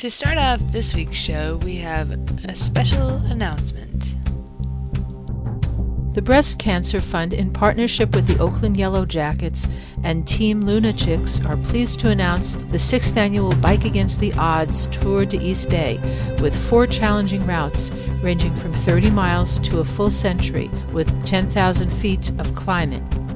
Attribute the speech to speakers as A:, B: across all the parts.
A: To start off this week's show, we have a special announcement.
B: The Breast Cancer Fund, in partnership with the Oakland Yellow Jackets and Team Luna Chix, are pleased to announce the sixth annual Bike Against the Odds Tour de East Bay with four challenging routes ranging from 30 miles to a full century with 10,000 feet of climbing.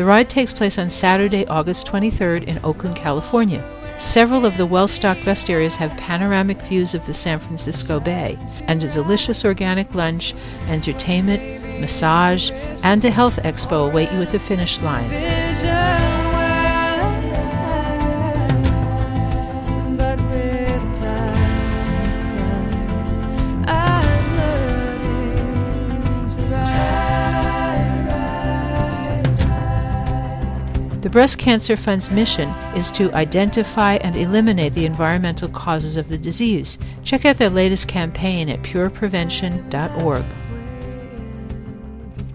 B: The ride takes place on Saturday, August 23rd in Oakland, California. Several of the well stocked rest areas have panoramic views of the San Francisco Bay, and a delicious organic lunch, entertainment, massage, and a health expo await you at the finish line. The Breast Cancer Fund's mission is to identify and eliminate the environmental causes of the disease. Check out their latest campaign at pureprevention.org.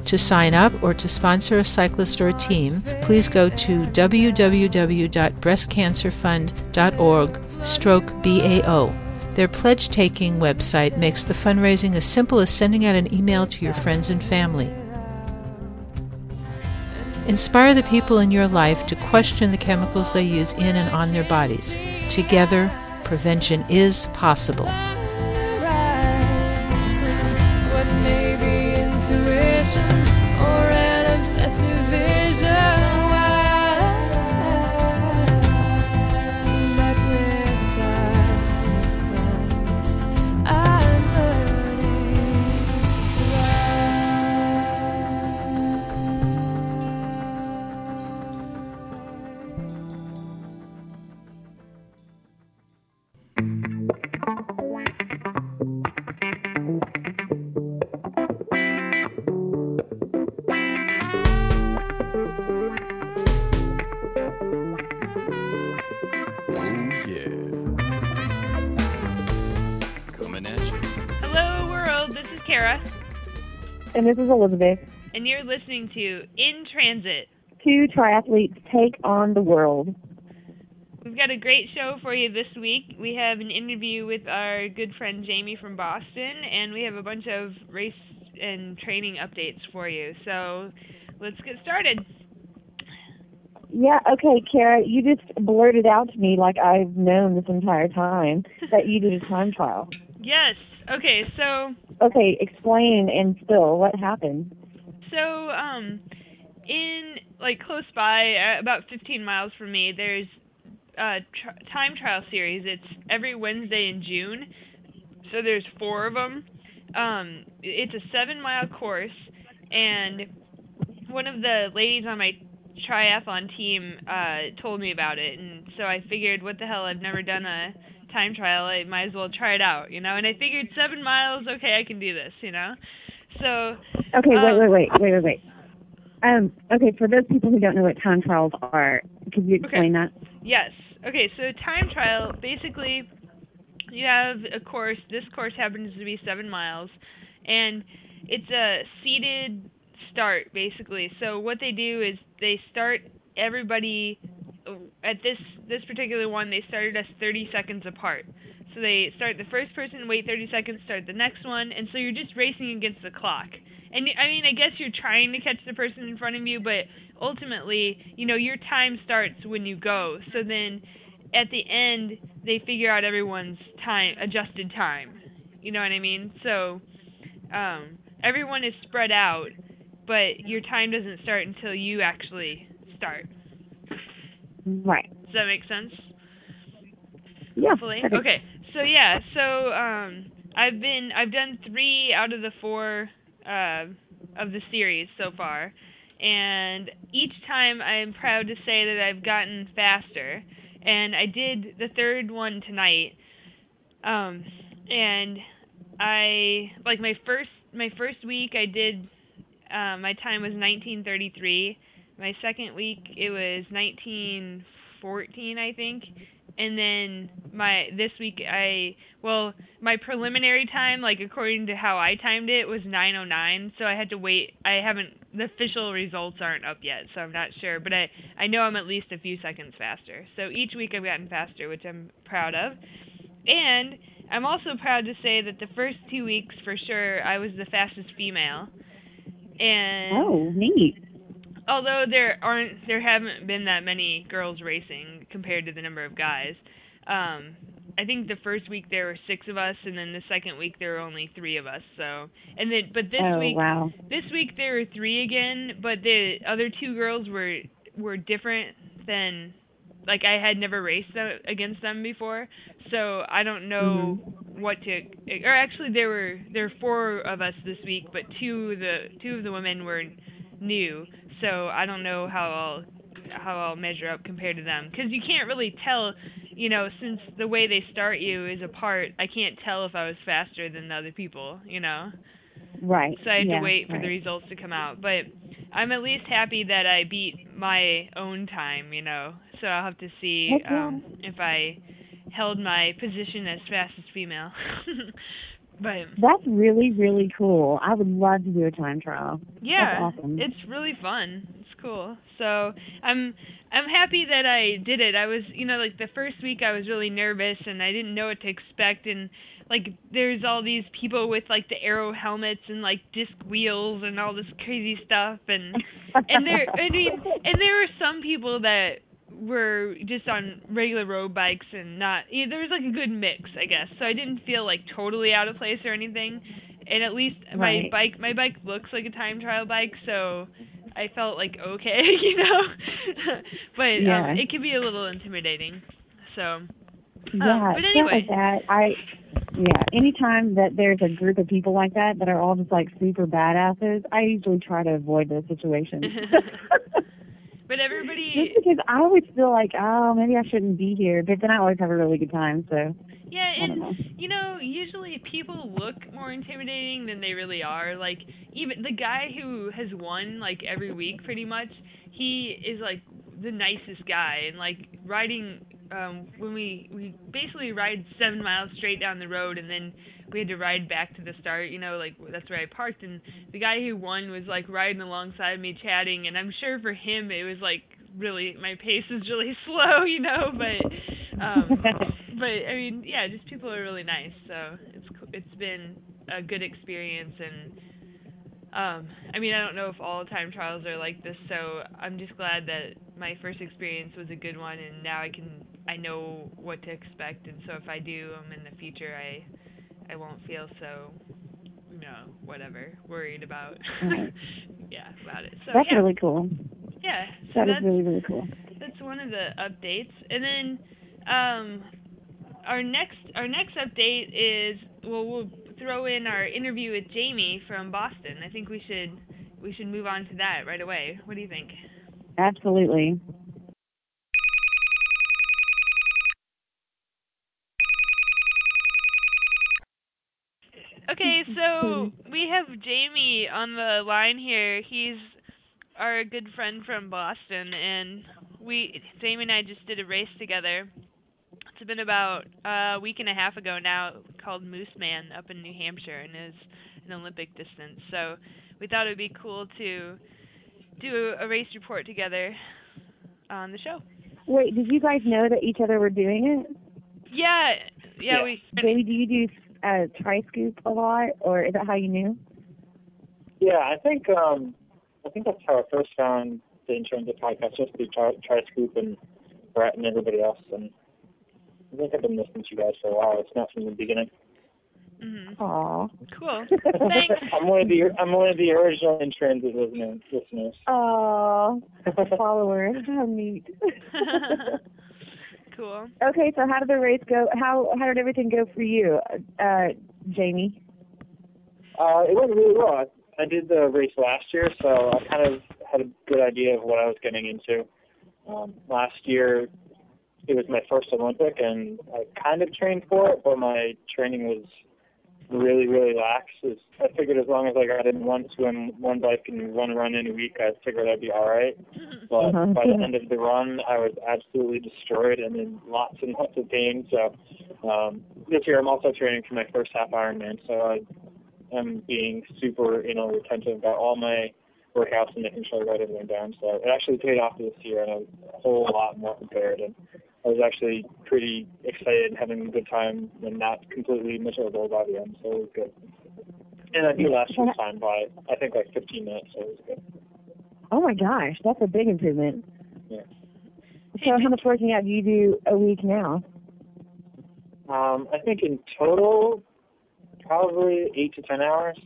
B: To sign up or to sponsor a cyclist or a team, please go to www.breastcancerfund.org stroke BAO. Their pledge taking website makes the fundraising as simple as sending out an email to your friends and family. Inspire the people in your life to question the chemicals they use in and on their bodies. Together, prevention is possible.
C: And this is Elizabeth.
D: and you're listening to In Transit.
C: Two triathletes take on the world.
D: We've got a great show for you this week. We have an interview with our good friend Jamie from Boston, and we have a bunch of race and training updates for you. So let's get started.
C: Yeah, okay, Kara, you just blurted out to me like I've known this entire time that you did a time trial.
D: Yes. Okay. So
C: Okay, explain and still what happened.
D: so um in like close by uh, about 15 miles from me there's a tr- time trial series it's every wednesday in june so there's four of them um it's a seven mile course and one of the ladies on my triathlon team uh told me about it and so i figured what the hell i've never done a time trial i might as well try it out you know and i figured seven miles okay i can do this you know so
C: Okay, wait,
D: Um,
C: wait, wait, wait, wait, wait. Um, okay, for those people who don't know what time trials are, could you explain that?
D: Yes. Okay, so time trial basically you have a course, this course happens to be 7 miles and it's a seated start basically. So what they do is they start everybody at this this particular one they started us 30 seconds apart. So they start the first person, wait 30 seconds, start the next one, and so you're just racing against the clock. And I mean, I guess you're trying to catch the person in front of you, but ultimately, you know, your time starts when you go. So then at the end, they figure out everyone's time, adjusted time. You know what I mean? So um everyone is spread out, but your time doesn't start until you actually start.
C: Right.
D: Does that make sense?
C: Yeah.
D: Hopefully. Okay. So yeah, so um I've been I've done 3 out of the 4 uh of the series so far. And each time I am proud to say that I've gotten faster. And I did the third one tonight. Um and I like my first my first week I did uh, my time was 1933 my second week it was 1914, I think. And then my this week I well my preliminary time like according to how I timed it was 9:09 so I had to wait I haven't the official results aren't up yet so I'm not sure. But I I know I'm at least a few seconds faster. So each week I've gotten faster which I'm proud of. And I'm also proud to say that the first two weeks for sure I was the fastest female. And
C: Oh, neat.
D: Although there aren't there haven't been that many girls racing compared to the number of guys. Um i think the first week there were six of us and then the second week there were only three of us so. And then but this
C: oh,
D: week
C: wow.
D: this week there were three again but the other two girls were were different than like i had never raced them, against them before so i don't know what to or actually there were there were four of us this week but two of the two of the women were new so I don't know how I'll how I'll measure up compared to them because you can't really tell, you know, since the way they start you is apart. I can't tell if I was faster than the other people, you know.
C: Right.
D: So I had
C: yeah,
D: to wait for
C: right.
D: the results to come out, but I'm at least happy that I beat my own time, you know. So I'll have to see um if I held my position as fastest female. but
C: That's really, really cool. I would love to do a time trial.
D: yeah,
C: awesome.
D: it's really fun. It's cool. So I'm I'm happy that I did it. I was you know like the first week I was really nervous and I didn't know what to expect and like there's all these people with like the arrow helmets and like disc wheels and all this crazy stuff and and there I mean and there were some people that were just on regular road bikes and not yeah, there was like a good mix I guess so I didn't feel like totally out of place or anything and at least my bike my bike looks like a time trial bike so I felt like okay you know but
C: Yeah.
D: um, it can be a little intimidating so
C: yeah,
D: but anyway.
C: like that. I yeah. Anytime that there's a group of people like that that are all just like super badasses, I usually try to avoid those situations.
D: but everybody
C: Just because I always feel like, oh, maybe I shouldn't be here, but then I always have a really good time. So
D: yeah and
C: know.
D: you know usually people look more intimidating than they really are like even the guy who has won like every week pretty much he is like the nicest guy and like riding um when we we basically ride seven miles straight down the road and then we had to ride back to the start you know like that's where i parked and the guy who won was like riding alongside me chatting and i'm sure for him it was like really my pace is really slow you know but um but I mean, yeah, just people are really nice. So it's it's been a good experience, and um, I mean, I don't know if all time trials are like this, so I'm just glad that my first experience was a good one, and now I can I know what to expect, and so if I do them in the future, I I won't feel so you know whatever worried about
C: Right.
D: yeah about it. So
C: that's
D: yeah,
C: really cool.
D: yeah. So
C: That is
D: that's
C: really, really cool.
D: that's one of the updates. And then um our next our next update is well we'll throw in our interview with Jamie from Boston. I think we should we should move on to that right away. What do you think?
C: Absolutely.
D: Okay, so we have Jamie on the line here. He's our good friend from Boston and we Jamie and I just did a race together. It's been about a week and a half ago now called Moose Man up in New Hampshire and is an Olympic distance. So we thought it would be cool to do a race report together on the show.
C: Wait, did you guys know that each other were doing it?
D: Yeah, yeah,
E: Yeah.
D: we
C: Baby, do you do uh, tri scoop a lot, or is that how you knew?
F: Yeah, I think um, I think that's how I first found the In Transit podcast, just through Tri, Tri Scoop and Brett and everybody else. And I think I've been listening to you guys for a while. It's not from the beginning.
D: mhm.
C: Aw.
D: Cool. Thanks.
F: I'm one of the I'm one of the original In Transit listeners. listeners.
C: Aw. Follower. How neat.
D: Cool.
C: okay, so how did the race go? How how did everything go for you, uh, Jamie?
F: Uh, it went really well. I, I did the race last year, so I kind of had a good idea of what I was getting into. Um, last year, it was my first Olympic, and I kind of trained for it, but my training was really really lax. Is I figured as long as I got in one swim, one bike, and one run in a week, I figured I'd be all right. But
C: Uh-huh.
F: by the end of the run, I was absolutely destroyed and in lots and lots of pain. So um, this year, I'm also training for my first half Ironman. So I am being super you know retentive about all my workouts and making sure I write everything down. So it actually paid off this year, and I was a whole lot more prepared. And I was actually pretty excited, and having a good time, and not completely miserable by the end. So it was good. And I beat last year's time by I think like 15 minutes, so it was good.
C: Oh my gosh, that's a big improvement.
F: Yeah.
C: So how much working out do you do a week now?
F: Um, I think in total, probably eight to ten hours.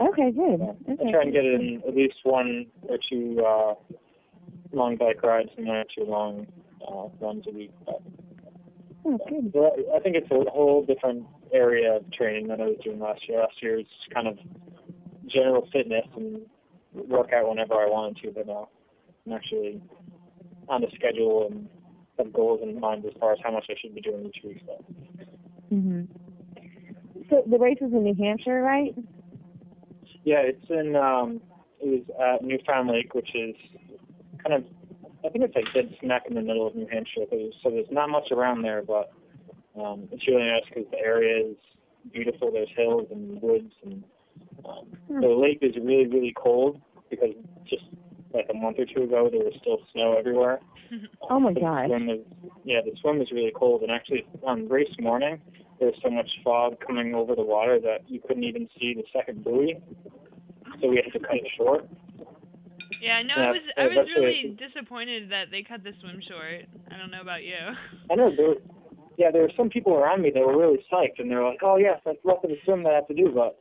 C: Okay, good.
F: I
C: Okay.
F: try and get in at least one or two uh, long bike rides and one or two long uh, runs a week. But
C: Oh, good.
F: I think it's a whole different area of training than I was doing last year. Last year was kind of general fitness and work out whenever I wanted to, but now I'm actually on a schedule and have goals in mind as far as how much I should be doing each week. So.
C: hmm So the race is in New Hampshire, right?
F: Yeah, it's in um it was at Newfound Lake, which is kind of I think it's like dead smack in the middle of New Hampshire. So there's not much around there, but um it's really nice because the area is beautiful. There's hills and woods, and um, the lake is really really cold because just like a month or two ago there was still snow everywhere.
C: Oh my
F: The
C: gosh.
F: swim yeah, the swim was really cold, and actually on race morning there was so much fog coming over the water that you couldn't even see the second buoy. So we had to cut it short.
D: Yeah, no,
F: Yeah,
D: I was I was really disappointed that they cut the swim short. I don't know about you.
F: I know there, were- yeah, there were some people around me that were really psyched, and they were like, "Oh yes, that's left of the swim that I have to do," but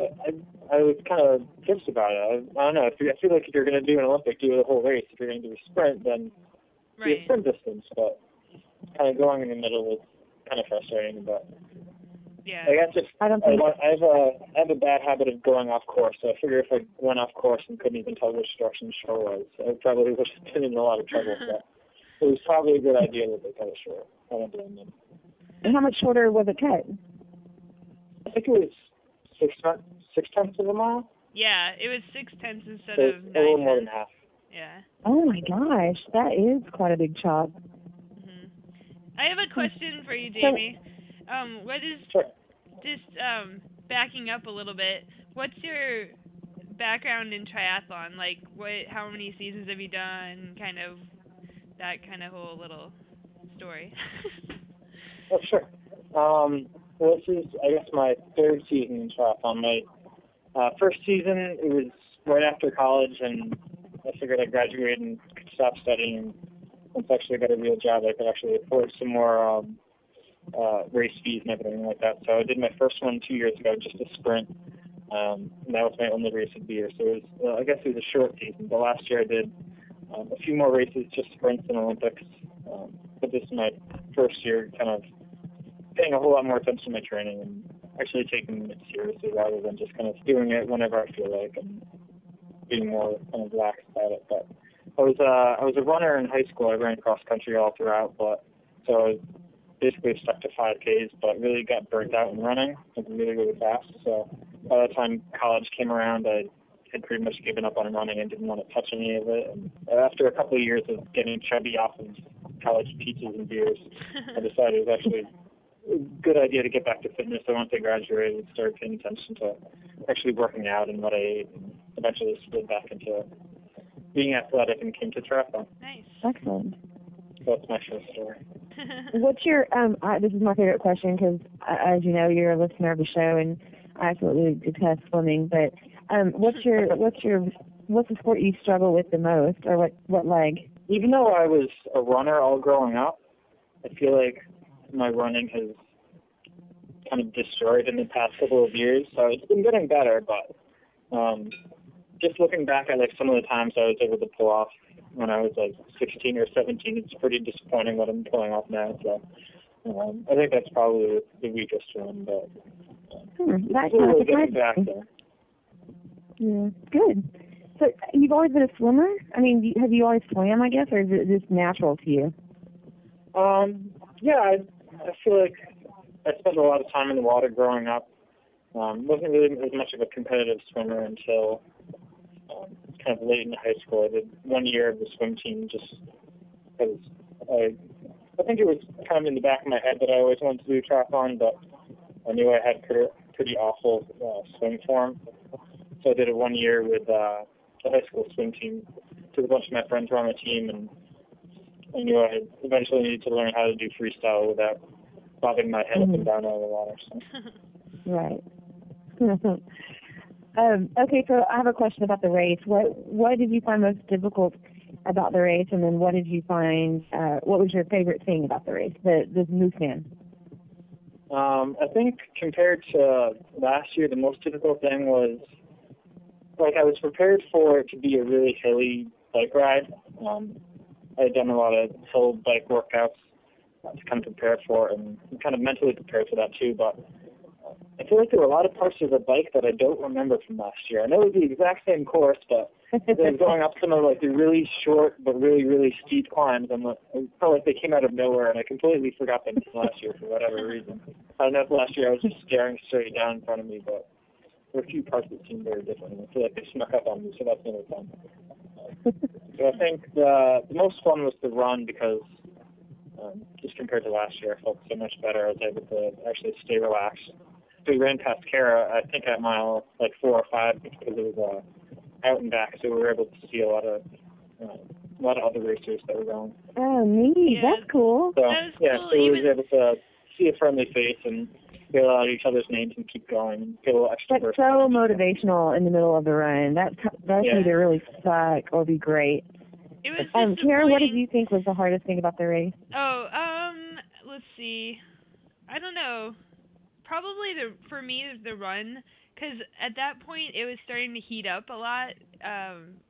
F: I, I was kind of pissed about it. I, I don't know. If you, I feel like if you're going to do an Olympic, do the whole race. If you're going to do a sprint, then do a sprint distance. But kind of going in the middle was kind of frustrating. But
D: Yeah.
F: I guess if
C: I don't
F: I,
C: think.
F: want, I have a I have a bad habit of going off course. So I figure if I went off course and couldn't even tell which direction the shore was, I probably would have been in a lot of trouble. But it was probably a good idea that they cut it short. I don't blame them.
C: And how much shorter was it cut?
F: I think it was six six tenths of a mile.
D: Yeah, it was six tenths instead
F: So
D: of
F: it's a
D: nine
F: little more than half.
D: Yeah.
C: Oh my gosh, that is quite a big chop.
D: hmm I have a question for you, Jamie. Um, what is
F: Sure.
D: Just um backing up a little bit? What's your background in triathlon? Like, what? How many seasons have you done? Kind of that kind of whole little story.
F: Oh, sure. Um, well, this is, I guess, my third season in triathlon. My uh, first season, it was right after college, and I figured I'd graduate and could stop studying. And once I actually got a real job, I could actually afford some more um, uh, race fees and everything like that. So I did my first one two years ago, just a sprint. Um, and that was my only race of the year. So it was, well, I guess it was a short season. But last year I did um, a few more races, just sprints and Olympics. Um, but this is my first year kind of paying a whole lot more attention to my training and actually taking it seriously rather than just kind of doing it whenever I feel like and being more kind of lax about it. But I was uh I was a runner in high school. I ran cross country all throughout, but so I was basically stuck to five Ks, but really got burnt out in running, like really really fast. So by the time college came around, I had pretty much given up on running and didn't want to touch any of it. And after a couple of years of getting chubby off of college pizzas and beers, I decided it was actually a good idea to get back to fitness. So once I graduated, started paying attention to actually working out and what I ate, and eventually slid back into being athletic and came to triathlon.
D: nice.
C: Excellent.
F: So that's my short story.
C: What's your um? I, this is my favorite question because, uh, as you know, you're a listener of the show, and I absolutely detest swimming. But um, what's your what's your what's the sport you struggle with the most, or what what leg?
F: Even though I was a runner all growing up, I feel like my running has kind of destroyed in the past couple of years. So it's been getting better, but um, just looking back at like some of the times I was able to pull off when I was like 16 or 17, it's pretty disappointing what I'm pulling off now. So um, I think that's probably the weakest one, but
C: Hmm, that
F: it's really getting back there.
C: Yeah, good. So you've always been a swimmer? I mean, have you always swam? I guess, or is it just natural to you?
F: Um, yeah, I, I feel like I spent a lot of time in the water growing up. Um, wasn't really as much of a competitive swimmer until um, kind of late in high school. I did one year of the swim team just because I I think it was kind of in the back of my head that I always wanted to do a triathlon, but I knew I had pretty, pretty awful uh, swim form. So I did it one year with uh, the high school swim team. Took a bunch of my friends were on the team, and I knew I eventually needed to learn how to do freestyle without bobbing my head up and down out of the water. So.
C: Right. um, okay, so I have a question about the race. What what did you find most difficult about the race, and then what did you find? Uh, what was your favorite thing about the race? The the Mooseman.
F: Um, I think compared to last year, the most difficult thing was like I was prepared for it to be a really hilly bike ride. Um, I had done a lot of hill bike workouts to kind of prepare for and kind of mentally prepared for that too. But I feel like there were a lot of parts of the bike that I don't remember from last year. I know it was the exact same course, but was going up some of like the really short but really really steep climbs, and it felt like they came out of nowhere, and I completely forgot them from last year for whatever reason. I don't know if last year I was just staring straight down in front of me, but there were a few parts that seemed very different. and I feel like they snuck up on me, so that's really fun. so I think the the most fun was the run because um, just compared to last year, I felt so much better. I was able to actually stay relaxed. So we ran past Kara, I think at mile like four or five because it was uh, out and back, so we were able to see a lot of uh, a lot of other racers that were going.
C: Oh, neat.
D: Yeah.
C: That's cool.
F: So
D: That was
F: yeah,
D: cool,
F: so we
D: even-
F: were able to see a friendly face and yell out each other's names and keep going and get a little extra
C: That's
F: burst.
C: so motivational in the middle of the run. That that's
F: Yeah.
C: either really suck or be great.
D: It was
C: Um, Kara, what did you think was the hardest thing about the race?
D: Oh, um, let's see. I don't know. Probably the for me the run, because at that point it was starting to heat up a lot. Um,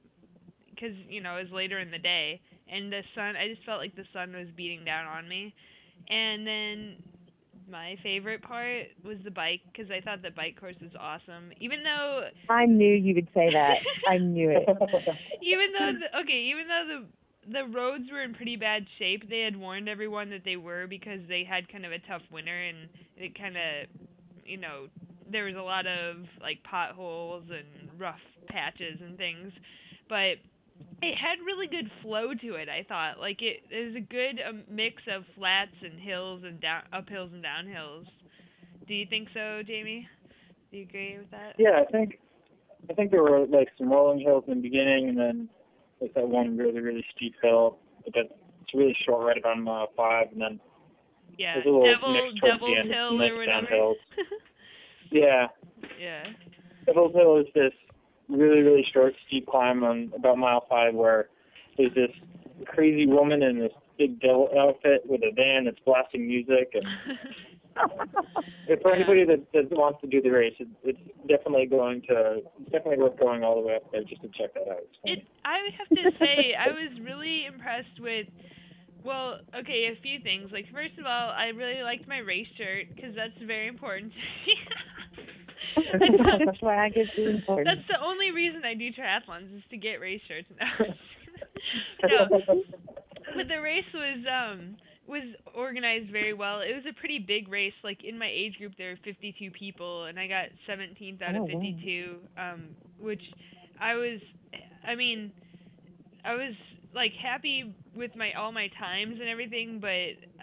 D: because you know it was later in the day, and the sun. I just felt like the sun was beating down on me, and then my favorite part was the bike because I thought the bike course was awesome. Even though
C: I knew you would say that. I knew it.
D: even though the, okay, even though the the roads were in pretty bad shape, they had warned everyone that they were because they had kind of a tough winter and it kind of, you know, there was a lot of like potholes and rough patches and things, but it had really good flow to it. I thought like it, it was a good um, mix of flats and hills and down uphills and downhills. Do you think so, Jamie? Do you agree with that?
F: Yeah, I think I think there were like some rolling hills in the beginning, and then like that one really really steep hill, but that's it's really short, right about mile five, and then
D: Yeah,
F: There's a little
D: Devil
F: mix towards the end,
D: Hill
F: mix
D: or whatever.
F: yeah,
D: yeah.
F: Devil's Hill is this really really short steep climb on about mile five where there's this crazy woman in this big devil outfit with a van that's blasting music and And for anybody that, that wants to do the race, it, it's definitely going to it's definitely worth going all the way up there just to check that out.
D: It I have to say I was really impressed with well, okay, a few things. Like first of all, I really liked my race shirt cuz that's very important. to me.
C: That's why I get really important.
D: That's the only reason I do triathlons is to get race shirts. No. no. But the race was um was organized very well. It was a pretty big race. Like in my age group there were 52 people and I got 17th out of
C: wow.
D: 52 um which I was I mean I was like happy with my all my times and everything, but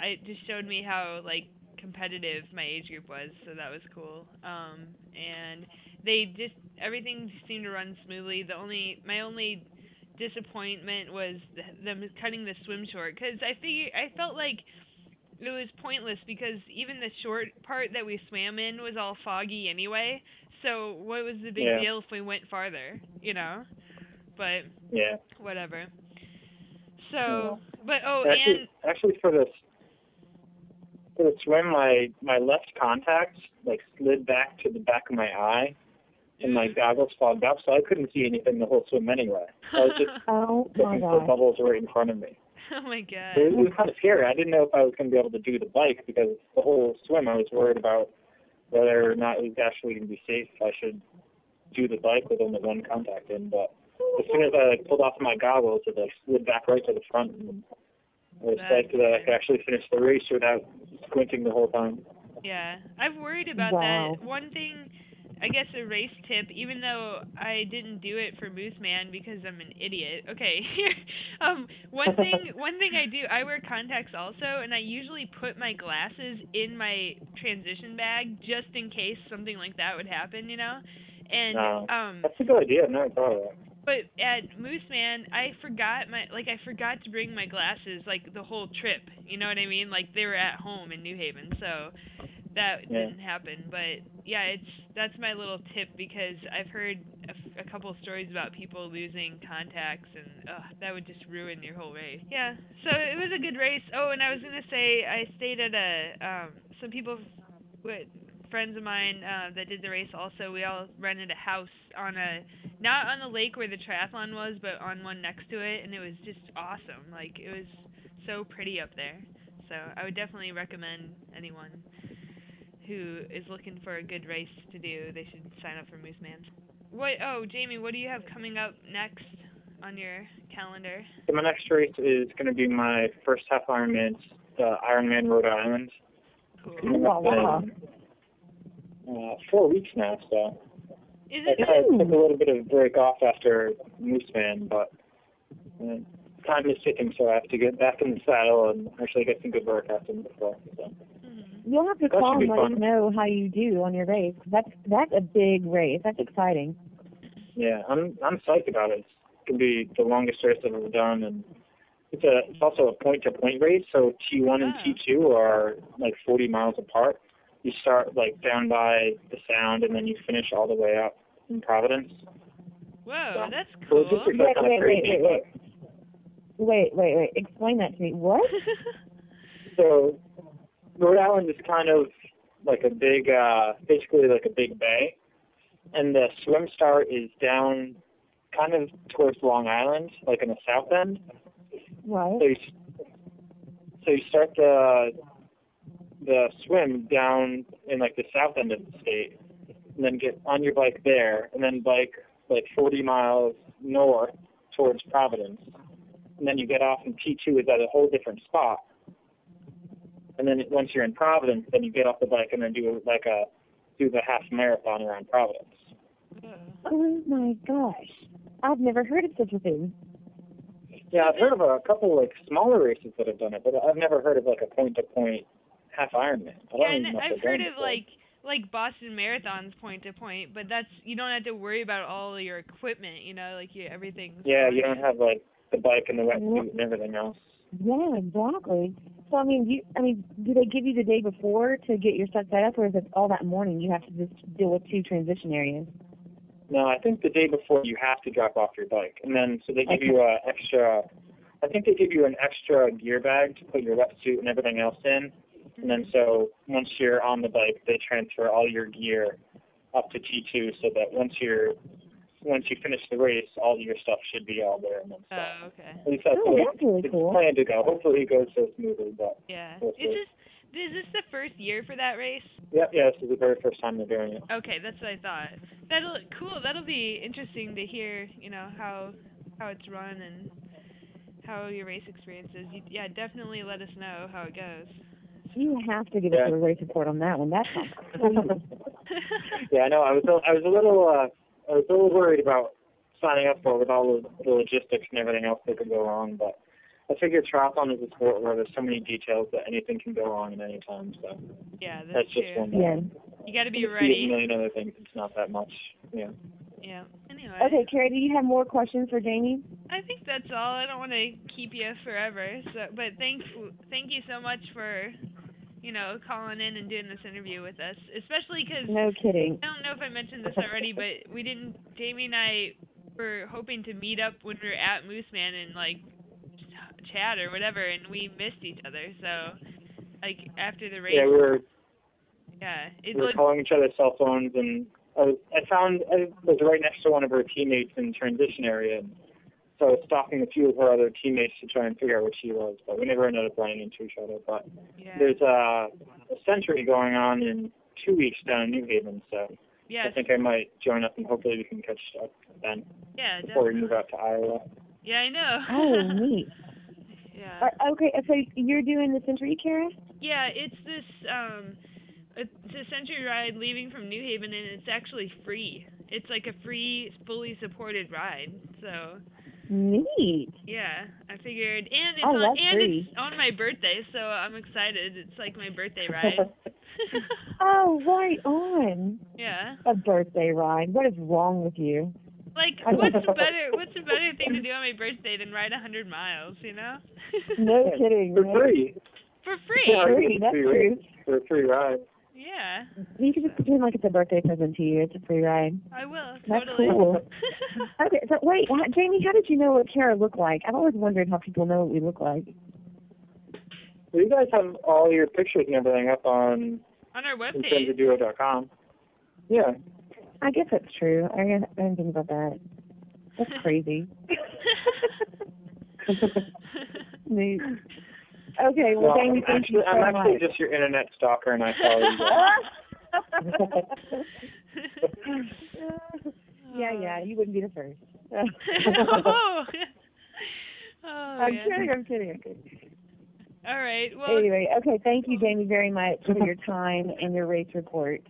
D: I it just showed me how like competitive my age group was, so that was cool. Um and they just everything seemed to run smoothly. The only my only disappointment was th- them cutting the swim short because I figure I felt like it was pointless because even the short part that we swam in was all foggy anyway. So what was the big
F: Yeah.
D: deal if we went farther, you know? But
F: yeah.
D: whatever. So, but oh,
F: actually,
D: and
F: actually for this for the swim, my my left contact like slid back to the back of my eye, and my goggles fogged up, so I couldn't see anything the whole swim anyway. I was just
C: Oh my
F: looking for bubbles right in front of me.
D: oh my god.
F: So it was kind of scary. I didn't know if I was going to be able to do the bike because the whole swim I was worried about whether or not it was actually going to be safe if I should do the bike with only one contact in. But as soon as I like pulled off my goggles, it like slid back right to the front. And I was psyched that I could actually finish the race without squinting the whole time.
D: Yeah, I've worried about
C: Wow.
D: that. One thing, I guess a race tip, even though I didn't do it for Mooseman because I'm an idiot. Okay, um, one thing, one thing I do, I wear contacts also, and I usually put my glasses in my transition bag just in case something like that would happen, you know. And
F: No.
D: um,
F: That's a good idea. I've never thought of that.
D: But at Mooseman, I forgot my like I forgot to bring my glasses like the whole trip. You know what I mean? Like they were at home in New Haven, so that
F: Yeah.
D: didn't happen. But yeah, it's that's my little tip because I've heard a, f- a couple stories about people losing contacts, and ugh, that would just ruin your whole race. Yeah, so it was a good race. Oh, and I was gonna say I stayed at a um some people with friends of mine uh, that did the race also we all rented a house on a not on the lake where the triathlon was but on one next to it and it was just awesome. Like it was so pretty up there. So i would definitely recommend anyone who is looking for a good race to do they should sign up for Mooseman. What oh jamie what do you have coming up next on your calendar?
F: So my next race is going to be my first half Ironman, uh, Ironman Rhode Island.
D: cool.
F: Coming
C: Wow,
F: up
C: wow.
F: In uh, four weeks now, so
D: is
F: I kind of took a little bit of a break off after Moose Man, but uh, time is ticking, so I have to get back in the saddle and actually get some good workouts in before. So.
D: Mhm.
C: You'll have to
F: That
C: call and let us know how you do on your race. That's that's a big race. That's exciting.
F: Yeah, I'm I'm psyched about it. It's gonna be the longest race I've ever done, and it's a it's also a point to point race. So T1 and
D: Ah.
F: T2 are like 40 miles apart. You start like down by the Sound, and then you finish all the way up in Providence.
D: whoa that's
F: So
D: cool
F: logistics
C: Wait,
F: are kind
C: wait,
F: of
C: wait, wait, Wait, wait, wait. Explain that to me. What?
F: So Rhode Island is kind of like a big, uh basically like a big bay, and the swim start is down kind of towards Long Island, like in the south end.
C: Right.
F: So you, so you start the the swim down in like the south end of the state, and then get on your bike there, and then bike like 40 miles north towards Providence, and then you get off, and T2 is at a whole different spot. And then once you're in Providence, then you get off the bike and then do like a do the half marathon around Providence.
C: Oh my gosh. I've never heard of such a thing.
F: Yeah, I've heard of a couple like smaller races that have done it, but I've never heard of like a point to point half Ironman. I don't
D: Yeah, and
F: know
D: I've heard of
F: before.
D: like like Boston marathons point to point, but that's you don't have to worry about all your equipment, you know, like you everything's
F: Yeah,
D: on
F: you don't have like the bike and the wetsuit and everything else.
C: Yeah, exactly. So I mean, you I mean, do they give you the day before to get your stuff set up, or is it all that morning you have to just deal with two transition areas?
F: No, I think the day before you have to drop off your bike, and then so they give you a extra. I think they give you an extra gear bag to put your wetsuit and everything else in, and then so once you're on the bike, they transfer all your gear up to T2, so that once you're once you finish the race, all your stuff should be all there in one spot.
D: Oh, okay.
F: At least that's
C: Oh,
F: the way
C: that's really
F: it's
C: cool.
F: planned to go. Hopefully it goes so smoothly, but
D: Yeah.
F: We'll
D: Is
F: see.
D: this is this the first year for that race?
F: yeah, yeah, this is the very first time they're doing it.
D: Okay, that's what I thought. That'll cool. That'll be interesting to hear. You know how how it's run and how your race experience is. You, yeah, definitely let us know how it goes.
C: You have to give
F: Yeah.
C: us a race report on that one. That sounds crazy.
F: yeah, I know. I was a- I was a little uh, I was a little worried about signing up for it with all the, the logistics and everything else that could go wrong, but I figure triathlon is a sport where there's so many details that anything can go wrong at any time. So
D: yeah, that's,
F: that's just
D: true.
F: one.
C: yeah.
D: You got to be
F: If you a
D: ready.
F: million other things. It's not that much. Yeah.
D: Yeah. Anyway.
C: Okay, Carrie, do you have more questions for Jamie?
D: I think that's all. I don't want to keep you forever. So, but thank thank you so much for, you know, calling in and doing this interview with us. Especially because
C: No kidding.
D: I don't know if I mentioned this already, but we didn't. Jamie and I were hoping to meet up when we were at Mooseman and like ch- chat or whatever, and we missed each other. So, like after the race,
F: Yeah, we were
D: yeah, it
F: we were
D: looked
F: calling each other cell phones, and I, was, I found I was right next to one of her teammates in transition area, and so I was stalking a few of her other teammates to try and figure out what she was, but we never ended up running into each other. But
D: yeah,
F: there's a, a century going on in two weeks down in New Haven, so
D: yeah,
F: I think I might join up, and hopefully we can catch up then
D: yeah,
F: before we move out to Iowa.
D: Yeah, I know.
C: Oh, neat.
D: yeah.
C: Uh, okay, so you're doing the Century, Kara?
D: Yeah, it's this um it's a Century ride leaving from New Haven, and it's actually free. It's like a free, fully supported ride. So
C: Neat.
D: yeah, I figured, and it's
C: Oh,
D: on, and
C: free.
D: it's on my birthday, so I'm excited. It's like my birthday ride.
C: oh, right on.
D: yeah.
C: A birthday ride. What is wrong with you?
D: Like, what's a better what's a better thing to do on my birthday than ride a hundred miles? You know?
C: No kidding.
F: For
C: right?
F: free.
D: For free.
F: Yeah,
C: Free, that's
F: free
C: true.
F: For a free ride.
D: Yeah,
C: You can just pretend like it's a birthday present to you. It's a free ride.
D: I will.
C: That's
D: totally.
C: cool. Okay, so wait, ha- Jamie, how did you know what Kara looked like? I've always wondered how people know what we look like.
F: Well, you guys have all your pictures and everything up on
D: on our webpage.
F: com. Yeah.
C: I guess that's true. I, guess, I didn't think about that. That's crazy. Neat. Okay, well,
F: Well,
C: Jamie,
F: I'm
C: thank
F: actually,
C: you so
F: I'm actually
C: much.
F: just your internet stalker, and I follow you. guys.
C: yeah, yeah, you wouldn't be the first.
D: oh. oh
C: I'm
D: yeah.
C: kidding, I'm kidding, I'm kidding.
D: All right. Well,
C: Anyway, okay, thank you, Jamie, very much for your time and your race report.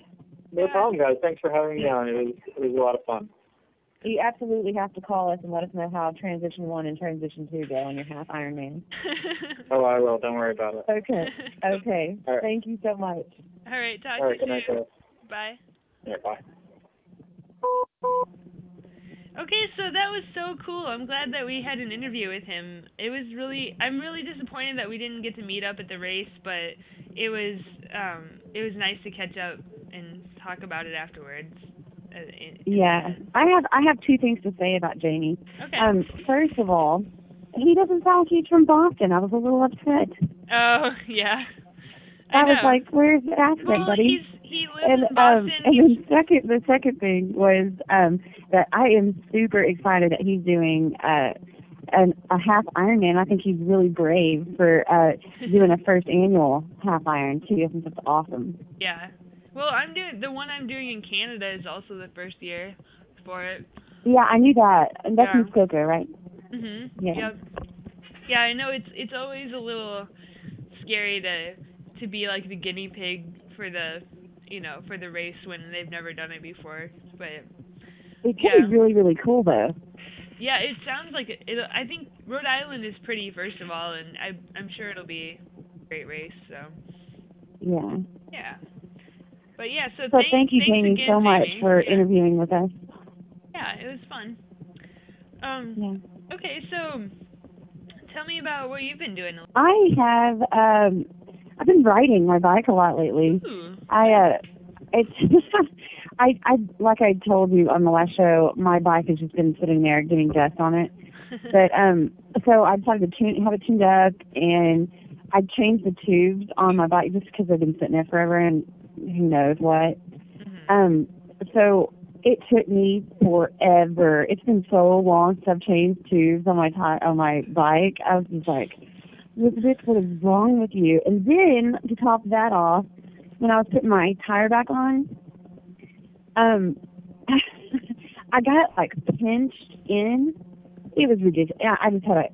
F: no problem, guys. Thanks for having me on. It was it was a lot of fun.
C: You absolutely have to call us and let us know how transition one and transition two go on your half Ironman.
F: Oh, I will. Don't worry about it.
C: Okay, okay.
F: All right.
C: Thank you so much.
D: All right. Talk
F: All right.
D: to
F: Good
D: you
F: night,
D: Bye.
F: Yeah. Bye.
D: Okay, so that was so cool. I'm glad that we had an interview with him. It was really I'm really disappointed that we didn't get to meet up at the race, but it was um it was nice to catch up and talk about it afterwards. Uh,
C: Yeah, I have I have two things to say about Jamie.
D: Okay.
C: Um, first of all, he doesn't sound like he's from Boston. I was a little upset.
D: oh, yeah.
C: I, was like, "Where's the accent,
D: well,
C: buddy?"
D: he's he lives
C: and
D: in Boston.
C: um, and then second, the second thing was um that I am super excited that he's doing uh an, a half Ironman. I think he's really brave for uh doing a first annual half Iron too. I think that's awesome.
D: yeah. Well, I'm doing the one I'm doing in Canada is also the first year for it.
C: Yeah, I knew that. And that's
D: Yeah.
C: in Muskoka, right?
D: Mhm.
C: Yeah.
D: Yep. Yeah, I know it's it's always a little scary to to be like the guinea pig for the you know for the race when they've never done it before. But
C: It could
D: Yeah.
C: be really, really cool though.
D: yeah, it sounds like it, it. I think Rhode Island is pretty first of all, and I I'm sure it'll be a great race. So
C: Yeah.
D: yeah. But yeah, so,
C: So
D: thank,
C: thank you, Jamie,
D: again,
C: so much
D: Jamie.
C: for
D: yeah.
C: interviewing with us.
D: Yeah, it was fun. Um.
C: Yeah.
D: Okay, so tell me about what you've been doing.
C: I have um I've been riding my bike a lot lately.
D: Ooh.
C: I uh it's I I like I told you on the last show, my bike has just been sitting there getting dust on it. But um so I decided to tune have it tuned up and I changed the tubes on my bike just because they've been sitting there forever and who knows what.
D: Mhm.
C: Um so it took me forever. It's been so long since I've changed tubes on my ti on my bike. I was just like, Elizabeth, what is wrong with you? And then to top that off, when I was putting my tire back on, um, I got like pinched in. It was ridiculous. I I just had a,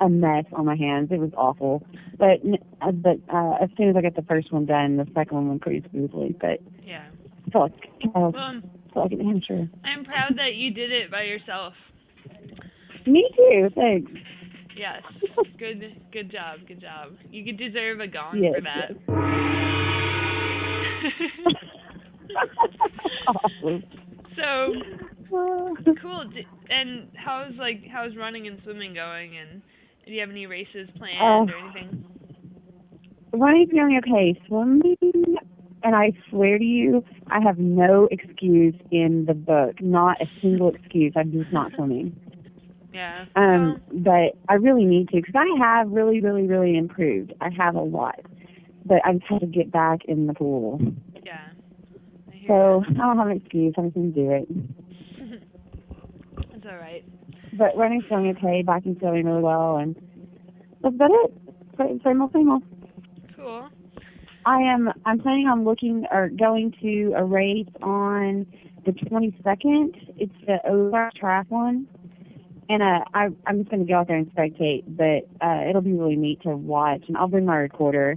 C: a mess on my hands. It was awful. But uh, but uh, as soon as I got the first one done, the second one went pretty smoothly. But
D: yeah.
C: I felt like I felt
D: Well, I'm,
C: like an amateur.
D: I'm proud that you did it by yourself.
C: Me too. Thanks.
D: Yes. Good good job, good job. You could deserve a gong
C: Yes,
D: for that.
C: awesome.
D: so cool. And how's like how's running and swimming going and do you have any races planned
C: Uh,
D: or anything?
C: Running's going okay. Swimming, and I swear to you, I have no excuse in the book. Not a single excuse. I'm just not swimming.
D: Yeah.
C: Um, but I really need to because I have really, really, really improved. I have a lot, but I just have to get back in the pool.
D: Yeah. I
C: So I don't have an excuse. I just to do it.
D: that. That's all right.
C: But running's going okay. Biking's going really well, and that's about it. Same same old, same old.
D: Cool.
C: I am. I'm planning on looking or going to a race on the 22nd. It's the Ozark Triathlon, and uh, I, I'm just going to go out there and spectate. But uh, it'll be really neat to watch, and I'll bring my recorder.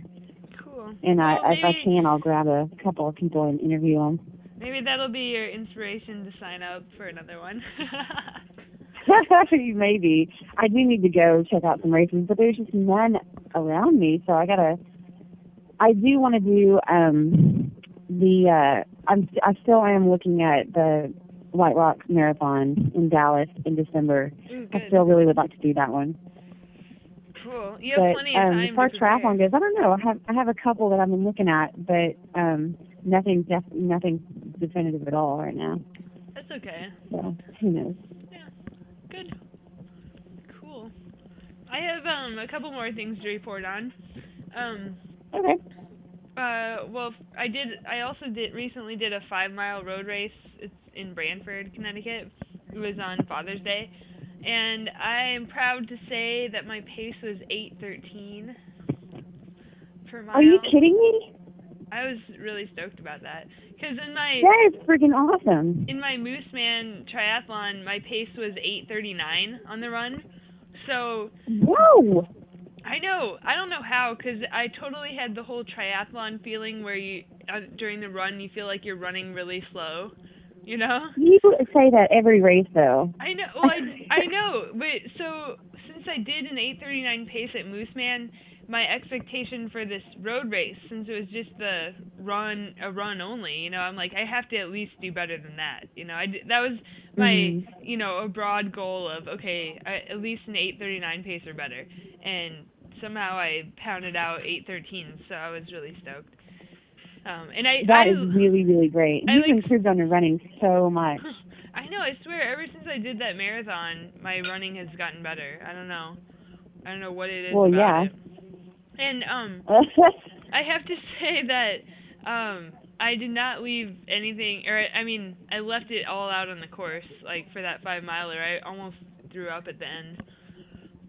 D: Cool.
C: And I, if I can, I'll grab a couple of people and interview them.
D: Maybe that'll be your inspiration to sign up for another one.
C: Actually maybe I do need to go check out some races, but there's just none around me, so I gotta. I do want to do um the. uh I'm I still am looking at the White Rock Marathon in Dallas in December.
D: Ooh,
C: I still really would like to do that one.
D: cool. You have
C: but
D: plenty of
C: um,
D: time
C: as far as triathlon goes, I don't know. I have I have a couple that I've been looking at, but um nothing def- nothing definitive at all right now.
D: That's okay.
C: So who knows?
D: Good. Cool. I have um a couple more things to report on. Um
C: Okay.
D: uh well I did I also did recently did a 5 mile road race. It's in Branford, Connecticut. It was on Father's Day. And I am proud to say that my pace was 8:13 per mile.
C: Are you kidding me?
D: I was really stoked about that cuz in my
C: That is freaking awesome.
D: in my Mooseman triathlon, my pace was 8:39 on the run. So
C: Whoa!
D: I know I don't know how because I totally had the whole triathlon feeling where you uh, during the run you feel like you're running really slow, you know.
C: You say that every race though.
D: I know. Well, I, I know, but so since I did an 8:39 pace at Mooseman, my expectation for this road race, since it was just the run, a run only, you know, I'm like, I have to at least do better than that. You know, I that was my,
C: Mhm.
D: you know, a broad goal of okay, I, at least an 8:39 pace or better, and somehow I pounded out 8:13, so I was really stoked. Um, and I,
C: That
D: I,
C: is really, really great.
D: I
C: You've
D: like-
C: improved on your running so much.
D: I know. I swear, ever since I did that marathon, my running has gotten better. I don't know. I don't know what it is
C: Well, yeah.
D: it. And um, I have to say that um, I did not leave anything, or I mean, I left it all out on the course, like for that five miler. I almost threw up at the end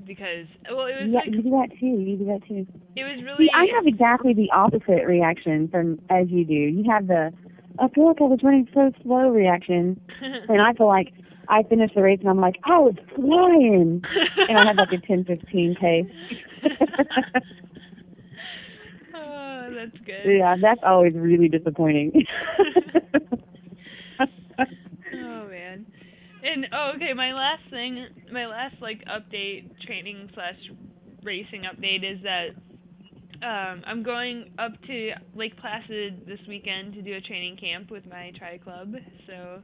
D: because, well, it was
C: yeah,
D: like
C: you do that too. You do that too.
D: it was really.
C: See, I have exactly the opposite reaction from as you do. You have the I feel like I was running so slow reaction, and I feel like I finished the race and I'm like I was flying, and I had like a 10:15 pace.
D: That's good.
C: yeah, that's always really disappointing.
D: oh man. And oh okay, my last thing my last like update, training slash racing update is that um I'm going up to Lake Placid this weekend to do a training camp with my tri club. So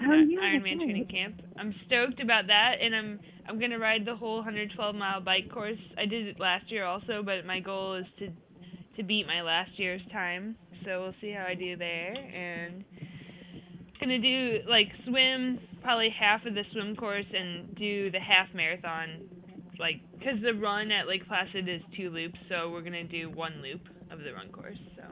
C: Oh, yeah,
D: Ironman training camp. I'm stoked about that and I'm I'm gonna ride the whole hundred twelve mile bike course. I did it last year also, but my goal is to to beat my last year's time. So we'll see how I do there and gonna do like swim probably half of the swim course and do the half marathon like because the run at lake placid is two loops so we're gonna do one loop of the run course so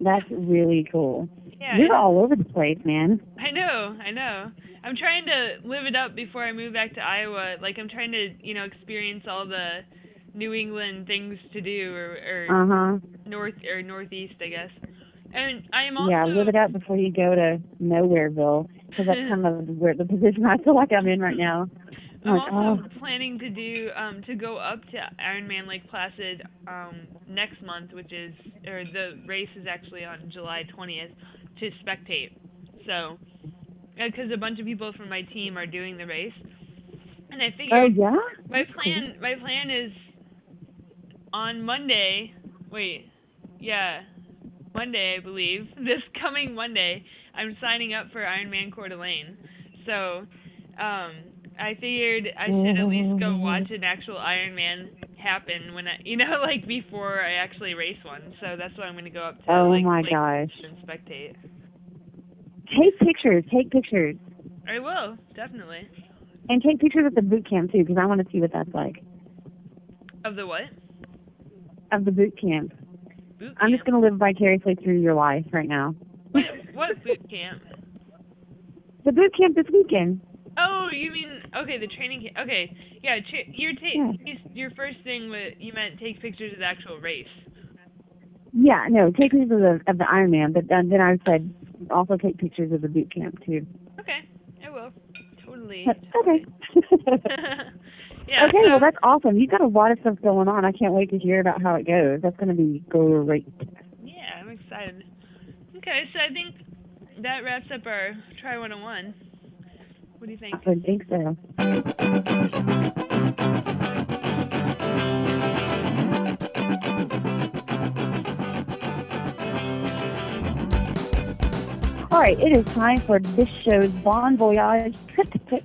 C: That's really cool.
D: yeah
C: You're all over the place, man.
D: i know i know i'm trying to live it up before i move back to iowa like i'm trying to you know experience all the new england things to do or, or
C: Uh huh.
D: north or northeast i guess and i am also
C: Yeah, live it up before you go to Nowhereville, because that's kind of where the position I feel like I'm in right now.
D: I'm
C: Like,
D: also
C: oh.
D: planning to do um to go up to Ironman Lake Placid um next month, which is or the race is actually on July 20th to spectate. So, because a bunch of people from my team are doing the race, and I
C: Oh
D: figured
C: yeah.
D: my plan my plan is on Monday. Wait, yeah, Monday I believe. This coming Monday, I'm signing up for Ironman Coeur d'Alene. So, um, I figured I should at least go watch an actual Ironman happen when I, you know, like before I actually race one. So that's why I'm going to go up to
C: Oh
D: like
C: my gosh.
D: and spectate.
C: Take pictures. Take pictures.
D: I will definitely.
C: And take pictures of the boot camp too, because I want to see what that's like.
D: Of the what?
C: Of the boot camp.
D: Boot
C: I'm just gonna live vicariously through your life right now.
D: What, what boot camp?
C: The boot camp this weekend.
D: Oh, you mean okay, the training camp. Okay, yeah. Tra- your
C: Yeah.
D: your first thing was you meant take pictures of the actual race.
C: Yeah, no, take pictures of the of the Ironman, but then, then I said also take pictures of the boot camp too.
D: Okay, I will. Totally.
C: But, okay.
D: Yeah.
C: okay,
D: so,
C: well that's awesome. You've got a lot of stuff going on. I can't wait to hear about how it goes. That's going to be great.
D: Yeah, I'm excited. Okay, so I think that wraps up our Tri 101. What do you think?
C: I think so. All right, it is time for this show's Bon Voyage trip tip.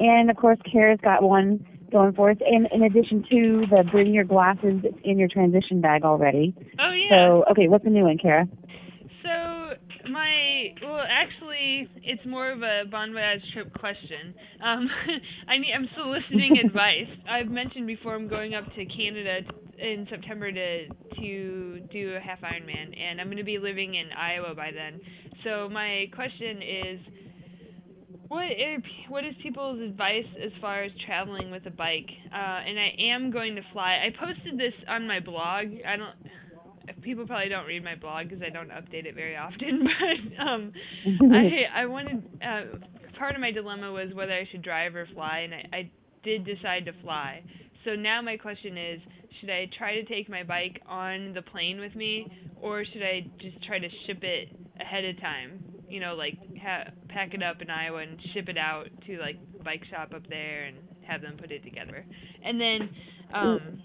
C: And of course, Kara's got one going for us. And in addition to the bring your glasses in your transition bag already.
D: Oh yeah.
C: So, okay, what's the new one, Kara?
D: So my well, actually, it's more of a Bon Voyage trip question. Um, I need, I'm soliciting advice. I've mentioned before I'm going up to Canada in September to to do a half Ironman, and I'm going to be living in Iowa by then. So my question is. What are, what is people's advice as far as traveling with a bike? Uh, and I am going to fly. I posted this on my blog. I don't people probably don't read my blog because I don't update it very often. But um, I I wanted uh, part of my dilemma was whether I should drive or fly, and I, I did decide to fly. So now my question is, should I try to take my bike on the plane with me, or should I just try to ship it ahead of time? You know, like pack it up in Iowa and ship it out to like the bike shop up there and have them put it together. And then um,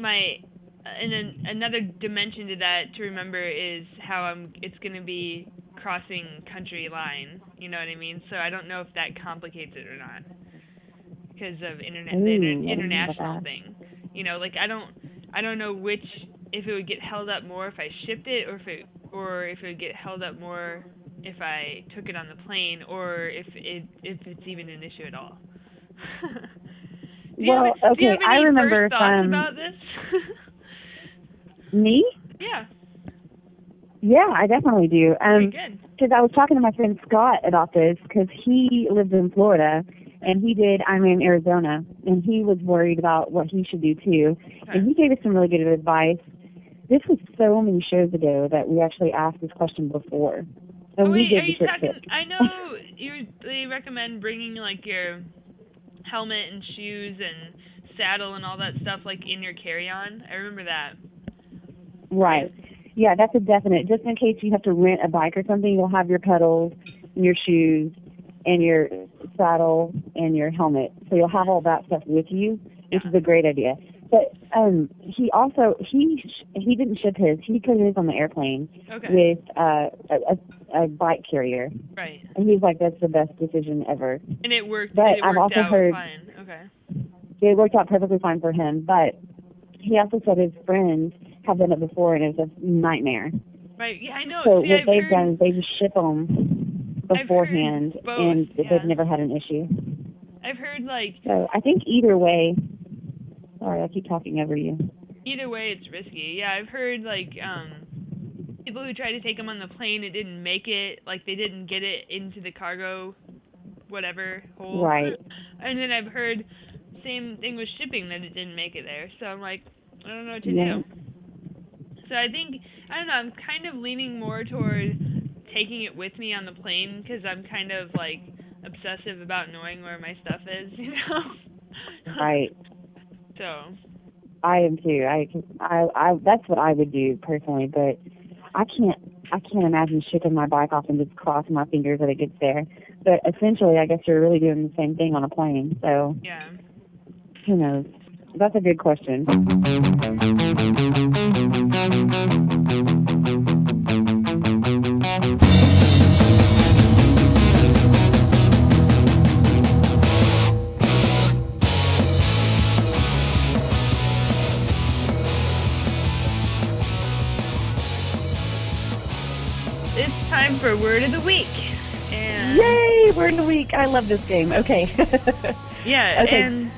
D: my and then another dimension to that to remember is how I'm it's going to be crossing country line, you know what I mean? So I don't know if that complicates it or not because of internet
C: Ooh,
D: the inter-
C: didn't know about
D: international thing. You know, like I don't I don't know which if it would get held up more if I shipped it or if it or if it would get held up more if I took it on the plane or if it if it's even an issue at all.
C: Well,
D: have,
C: okay, I remember
D: first thoughts
C: from-
D: about this?
C: Me?
D: yeah.
C: Yeah, I definitely do. Um,
D: good.
C: because I was talking to my friend Scott about this because he lives in Florida and he did I'm in Arizona and he was worried about what he should do too. And he gave us some really good advice. This was so many shows ago that we actually asked this question before. And
D: oh,
C: we
D: wait, are you talking?
C: tip.
D: I know you they recommend bringing like your helmet and shoes and saddle and all that stuff like in your carry-on. I remember that.
C: Right. Yeah, that's a definite. Just in case you have to rent a bike or something, you'll have your pedals, and your shoes, and your saddle and your helmet. So you'll have all that stuff with you, which is a great idea. But um he also he he didn't ship his. He put his on the airplane
D: Okay.
C: with uh, a, a a bike carrier,
D: right.
C: and he's like, "That's the best decision ever."
D: And it worked.
C: But
D: it
C: I've also
D: out
C: heard-
D: fine. Okay.
C: It worked out perfectly fine for him, but he also said his friends have done it before, and it's a nightmare.
D: Right. Yeah, I know.
C: So
D: See,
C: what
D: I've
C: they've
D: heard,
C: done is they just ship them beforehand,
D: both,
C: and
D: yeah.
C: they've never had an issue.
D: I've heard like
C: So I think either way. Sorry, I keep talking over you.
D: either way it's risky. Yeah, I've heard like um people who tried to take them on the plane it didn't make it, like they didn't get it into the cargo whatever hole.
C: Right.
D: And then I've heard same thing with shipping that it didn't make it there. So I'm like I don't know what to
C: Yeah.
D: do. So I think I don't know, I'm kind of leaning more toward taking it with me on the plane cuz I'm kind of like obsessive about knowing where my stuff is, you know.
C: Right.
D: So,
C: I am too. I, I, I, that's what I would do personally, but I can't, I can't imagine shipping my bike off and just crossing my fingers that it gets there. But essentially, I guess you're really doing the same thing on a plane. So
D: yeah.
C: who knows? That's a good question.
D: The week.
C: I love this game. Okay.
D: yeah,
C: Okay.
D: and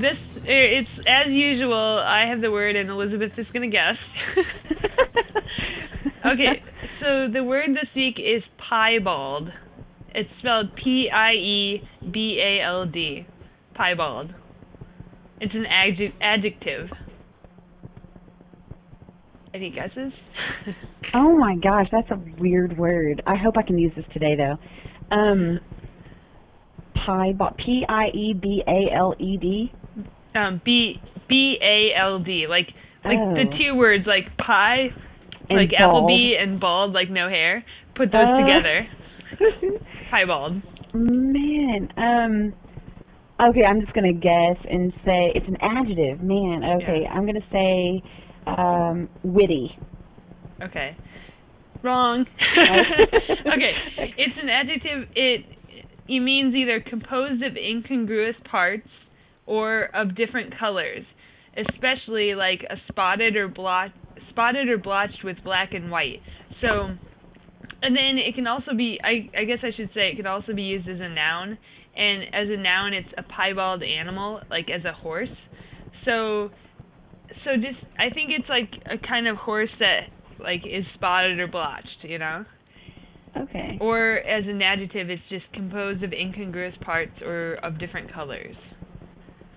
D: this it's as usual, I have the word and Elizabeth is going to guess. okay, so the word this week is piebald. It's spelled P I E B A L D. Piebald. It's an adjec- adjective. Any guesses?
G: Oh my gosh, that's a weird word. I hope I can use this today though. Um Piebald. P I E B A L E D.
D: Um, B B A L D, like like the
G: Oh.
D: two words like pie,
G: And
D: like
G: bald.
D: Applebee and bald, like no hair. Put those
G: Uh.
D: together. Piebald.
G: Man, um, okay, I'm just gonna guess and say it's an adjective. Man, okay,
D: Yeah.
G: I'm gonna say um, witty.
D: Okay. Wrong.
G: Oh.
D: okay. It's an adjective. It it means either composed of incongruous parts or of different colors, especially like a spotted or blotch spotted or blotched with black and white. So and then it can also be I I guess I should say it could also be used as a noun and as a noun it's a piebald animal like as a horse. So so just I think it's like a kind of horse that like is spotted or blotched, you know?
G: Okay.
D: Or as an adjective it's just composed of incongruous parts or of different colors.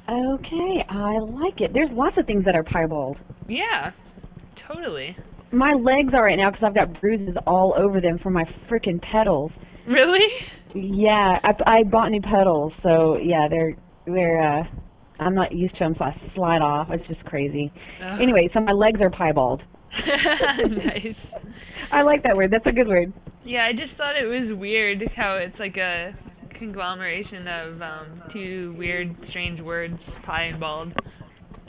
G: Okay, I like it. There's lots of things that are piebald.
D: Yeah. Totally.
G: My legs are right now because I've got bruises all over them from my freaking pedals.
D: Really?
G: Yeah, I, I bought new pedals, so yeah, they're they're. uh I'm not used to them, so I slide off. It's just crazy. Anyway, so my legs are piebald.
D: nice.
G: I like that word. That's a good word.
D: Yeah, I just thought it was weird how it's like a conglomeration of um two weird, strange words, pie and bald.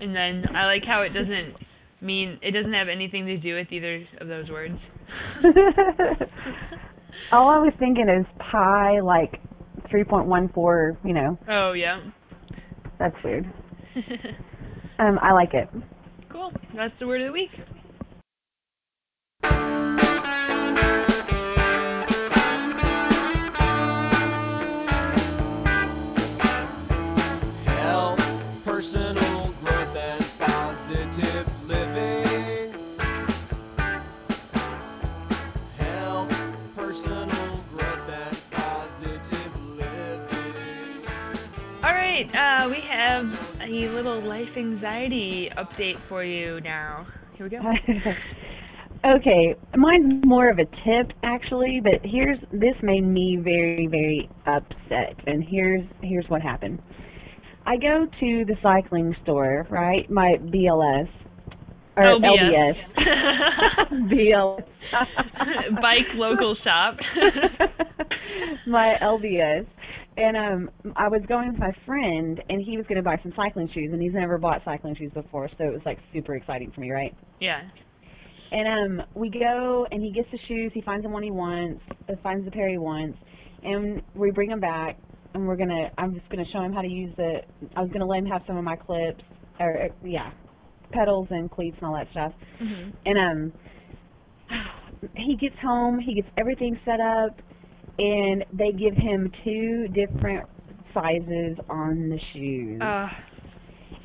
D: And then I like how it doesn't mean it doesn't have anything to do with either of those words.
G: All I was thinking is pi, like 3.14. You know,
D: oh yeah.
G: that's weird. Um, I like it.
D: cool. That's the word of the week. A little life anxiety update for you now. Here we go.
G: okay, mine's more of a tip actually, but here's this made me very very upset, and here's here's what happened. I go to the cycling store, right? My BLS or oh,
D: LBS.
G: LBS. BLS.
D: Bike local shop.
G: my LBS. And um I was going with my friend and he was gonna buy some cycling shoes and he's never bought cycling shoes before, so it was like super exciting for me, right?
D: yeah.
G: And um we go and he gets the shoes, he finds the one he wants, uh, finds the pair he wants, and we bring them back and we're gonna I'm just gonna show him how to use the I was gonna let him have some of my clips or uh, yeah, pedals and cleats and all that stuff.
D: hmm
G: And um he gets home, he gets everything set up and they give him two different sizes on the shoes.
D: Uh,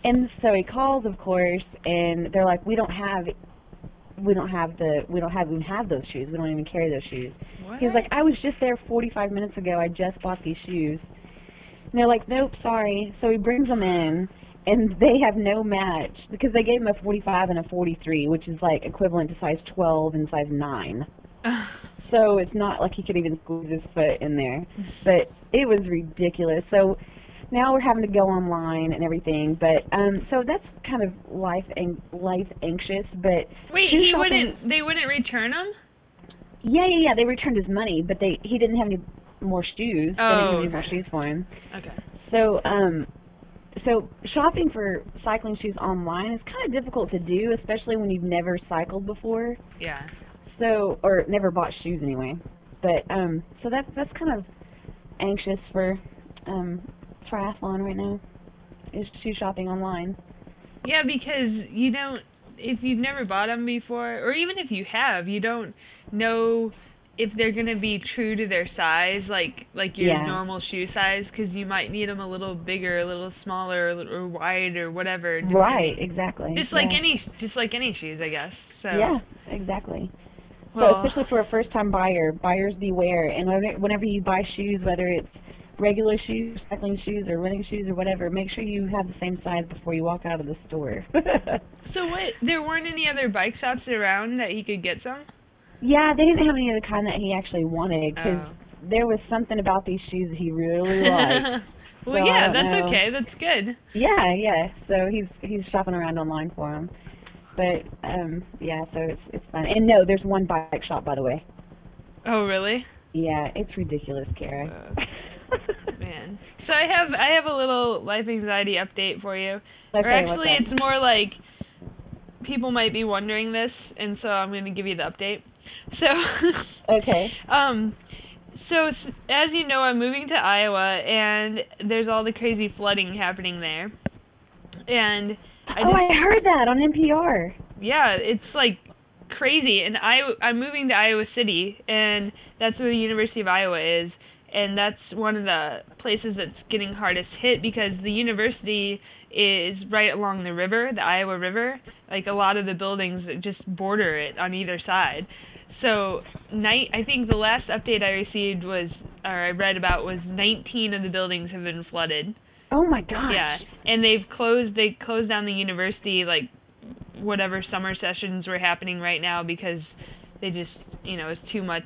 G: And so he calls, of course, and they're like, "We don't have, we don't have the, we don't have even have those shoes. We don't even carry those shoes."
D: what?
G: He was like, "I was just there 45 minutes ago. I just bought these shoes." And they're like, "Nope, sorry." So he brings them in, and they have no match because they gave him a 45 and a 43, which is like equivalent to size 12 and size 9. So it's not like he could even squeeze his foot in there. But it was ridiculous. So now we're having to go online and everything. But um so that's kind of life and life anxious. But
D: Wait, he wouldn't. They wouldn't return them.
G: Yeah, yeah, yeah. They returned his money, but they he didn't have any more shoes. they didn't
D: Oh,
G: have any more shoes for him.
D: Okay.
G: So um so shopping for cycling shoes online is kind of difficult to do, especially when you've never cycled before.
D: Yeah.
G: So, or never bought shoes anyway. But um, so that's that's kind of anxious for um triathlon right now. Is shoe shopping online.
D: Yeah, because you don't. If you've never bought them before, or even if you have, you don't know if they're gonna be true to their size, like like your
G: Yeah.
D: normal shoe size, because you might need them a little bigger, a little smaller, a little, or wide, or whatever.
G: Right, exactly.
D: Just like
G: Yeah.
D: any, just like any shoes, I guess. So.
G: Yeah, exactly.
D: Well,
G: so especially for a first time buyer, buyers beware. And whenever, whenever you buy shoes, whether it's regular shoes, cycling shoes, or running shoes, or whatever, make sure you have the same size before you walk out of the store.
D: So what? There weren't any other bike shops around that he could get some.
G: yeah, they didn't have any other kind that he actually wanted because
D: Oh.
G: there was something about these shoes that he really liked.
D: well,
G: So
D: yeah, that's
G: know.
D: okay. That's good.
G: Yeah, yeah. So he's he's shopping around online for them. But um yeah, so it's it's fun. And no, there's one bike shop by the way.
D: Oh, really?
G: Yeah, it's ridiculous, Kara.
D: Man. So I have I have a little life anxiety update for you.
G: Okay,
D: or actually, it's more like people might be wondering this, and so I'm going to give you the update. So,
G: Okay.
D: um, so as you know, I'm moving to Iowa, and there's all the crazy flooding happening there. And I
G: oh, I heard that on NPR.
D: yeah, it's like crazy. And I I'm moving to Iowa City, and that's where the University of Iowa is, and that's one of the places that's getting hardest hit because the university is right along the river, the Iowa River. Like a lot of the buildings that just border it on either side. So night I think the last update I received was or I read about was 19 of the buildings have been flooded.
G: Oh my gosh.
D: Yeah, and they've closed they closed down the university like whatever summer sessions were happening right now because they just you know it's too much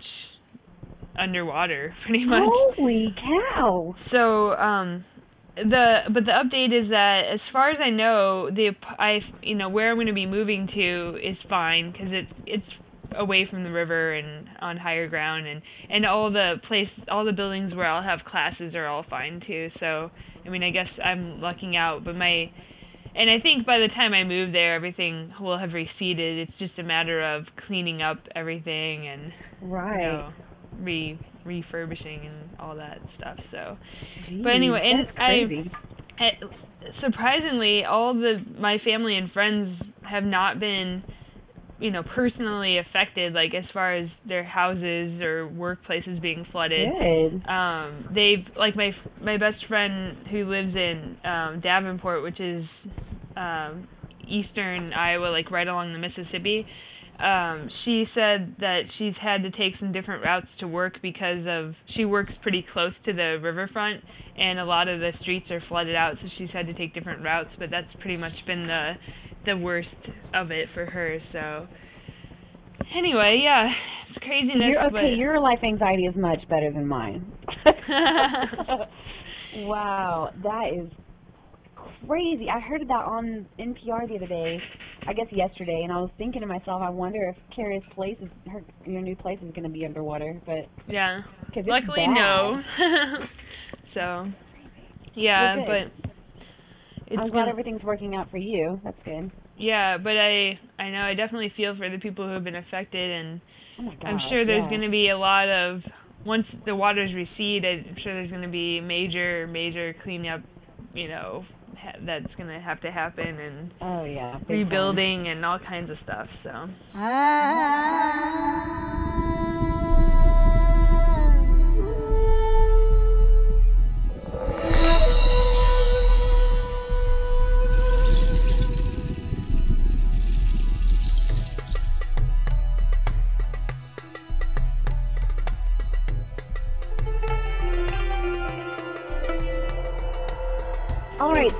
D: underwater pretty much.
G: Holy cow.
D: So um the but the update is that as far as I know the I you know where I'm going to be moving to is fine because it's it's away from the river and on higher ground and and all the place all the buildings where I'll have classes are all fine too. So I mean I guess I'm lucking out but my and I think by the time I move there everything will have receded. It's just a matter of cleaning up everything and
G: Right.
D: you know re refurbishing and all that stuff so.
G: Jeez,
D: but anyway, and I- uh, surprisingly, all the my family and friends have not been, you know, personally affected. Like as far as their houses or workplaces being flooded.
G: Good.
D: Um, they've like my my best friend who lives in um, Davenport, which is um, eastern Iowa, like right along the Mississippi. Um, she said that she's had to take some different routes to work because of she works pretty close to the riverfront and a lot of the streets are flooded out so she's had to take different routes but that's pretty much been the the worst of it for her so anyway yeah it's craziness
G: Your, okay, your life anxiety is much better than mine. wow, that is crazy. I heard that on NPR the other day, I guess yesterday, and I was thinking to myself, I wonder if Carrie's place is her your new place is going to be underwater, but
D: yeah
G: cause
D: luckily
G: bad.
D: no so yeah but it's
G: I'm glad
D: been-
G: everything's working out for you. That's good.
D: Yeah, but I I know I definitely feel for the people who have been affected, and
G: Oh my gosh.
D: I'm sure there's
G: yeah.
D: going to be a lot of once the waters recede. I'm sure there's going to be major major cleanup, you know, ha- that's going to have to happen and
G: Oh yeah. big time.
D: rebuilding and all kinds of stuff. So
G: All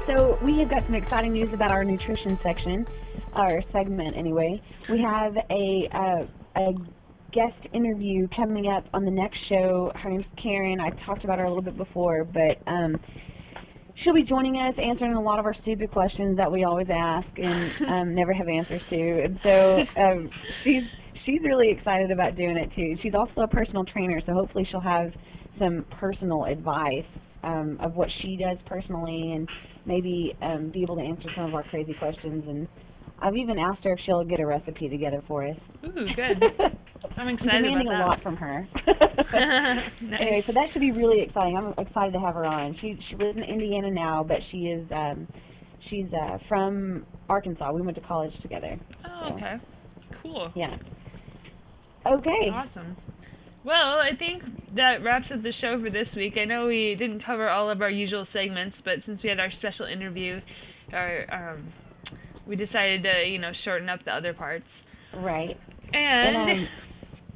G: so we have got some exciting news about our nutrition section, our segment anyway. We have a uh, a guest interview coming up on the next show. Her name's Karen. I talked about her a little bit before, but um, she'll be joining us, answering a lot of our stupid questions that we always ask and um, never have answers to. And so um, she's she's really excited about doing it too. She's also a personal trainer, so hopefully she'll have some personal advice um, of what she does personally, and maybe um, be able to answer some of our crazy questions. And I've even asked her if she'll get a recipe together for us.
D: ooh, good. I'm excited I'm
G: demanding
D: about
G: a lot from her.
D: Nice.
G: Anyway, so that should be really exciting. I'm excited to have her on. She she lives in Indiana now, but she is um she's uh from Arkansas. We went to college together.
D: Oh, okay. Cool.
G: Yeah. Okay.
D: Awesome. Well, I think that wraps up the show for this week. I know we didn't cover all of our usual segments, but since we had our special interview, our um, we decided to you know shorten up the other parts.
G: Right.
D: And,
G: And um,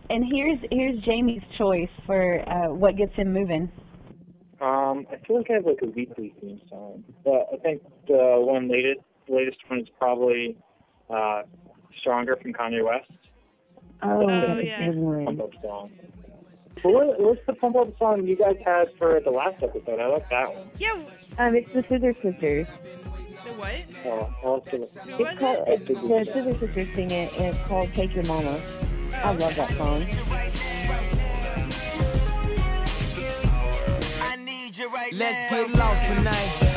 G: and here's here's Jamie's choice for uh what gets him moving.
F: Um, I feel like I have like a weekly theme song, but I think the one latest latest one is probably uh, "Stronger" from Kanye West.
C: Oh,
D: Oh, yeah.
C: a good one.
F: Pump up song. But what, what's the pump up song you guys had for the last episode? I like that one.
D: Yeah.
C: Um, it's the Scissor Sisters.
D: The what?
F: Oh, I'll have to-
D: Who
C: It's called
D: it?
C: it's, the Scissor Sisters sing it, and it's called Take Your Mama. I love that song.
H: Let's get lost tonight.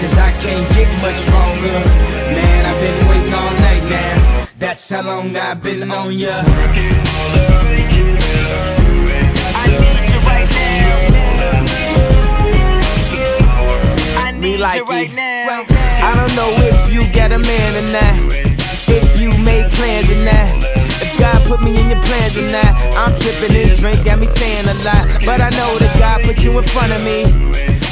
H: Cause I can't get much stronger. Man, I've been waiting all night now. That's how long I've been on ya. I need you right. Me like right now. I don't know if you got a man or not. If you made plans or not. If God put me in your plans or not. I'm tripping, this drink got me saying a lot. But I know that God put you in front of me.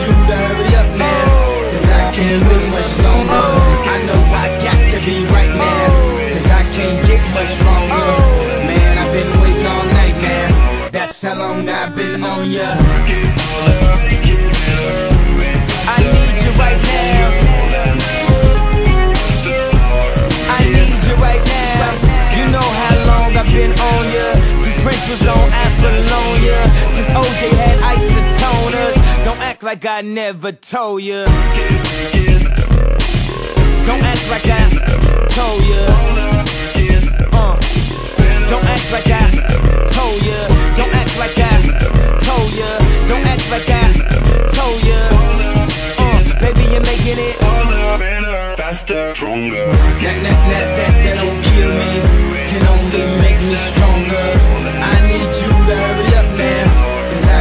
H: You to hurry up now. Oh. Cause I can't wait much longer. Oh. I know I got to be right now. Oh. Cause I can't get much stronger. Man, I've been waiting all night now. That's how long I've been on ya. I need you right now. I need you right now. You know how long I've been on ya. Since Prince was on Apollonia. Since OJ had act like I never told ya. Don't act like I told ya. Uh. Don't act like I told ya. Don't act like I told ya. Don't act like I told ya. Uh, baby, you're making it.
I: Better, faster, stronger.
H: That, that, that, that, that don't kill me. Can only make me stronger. I need you to